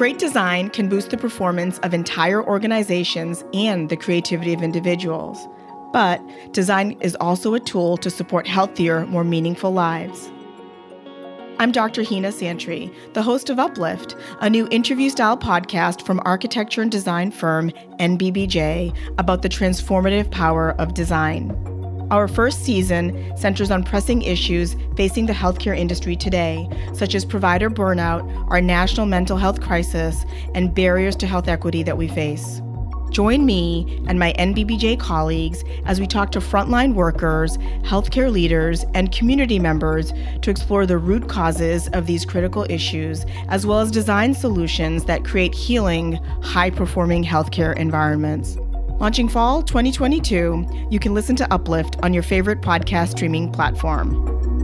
Great design can boost the performance of entire organizations and the creativity of individuals. But design is also a tool to support healthier, more meaningful lives. I'm Dr. Heena Santry, the host of Uplift, a new interview style podcast from architecture and design firm NBBJ about the transformative power of design. Our first season centers on pressing issues facing the healthcare industry today, such as provider burnout, our national mental health crisis, and barriers to health equity that we face. Join me and my NBBJ colleagues as we talk to frontline workers, healthcare leaders, and community members to explore the root causes of these critical issues, as well as design solutions that create healing, high performing healthcare environments. Launching fall 2022, you can listen to Uplift on your favorite podcast streaming platform.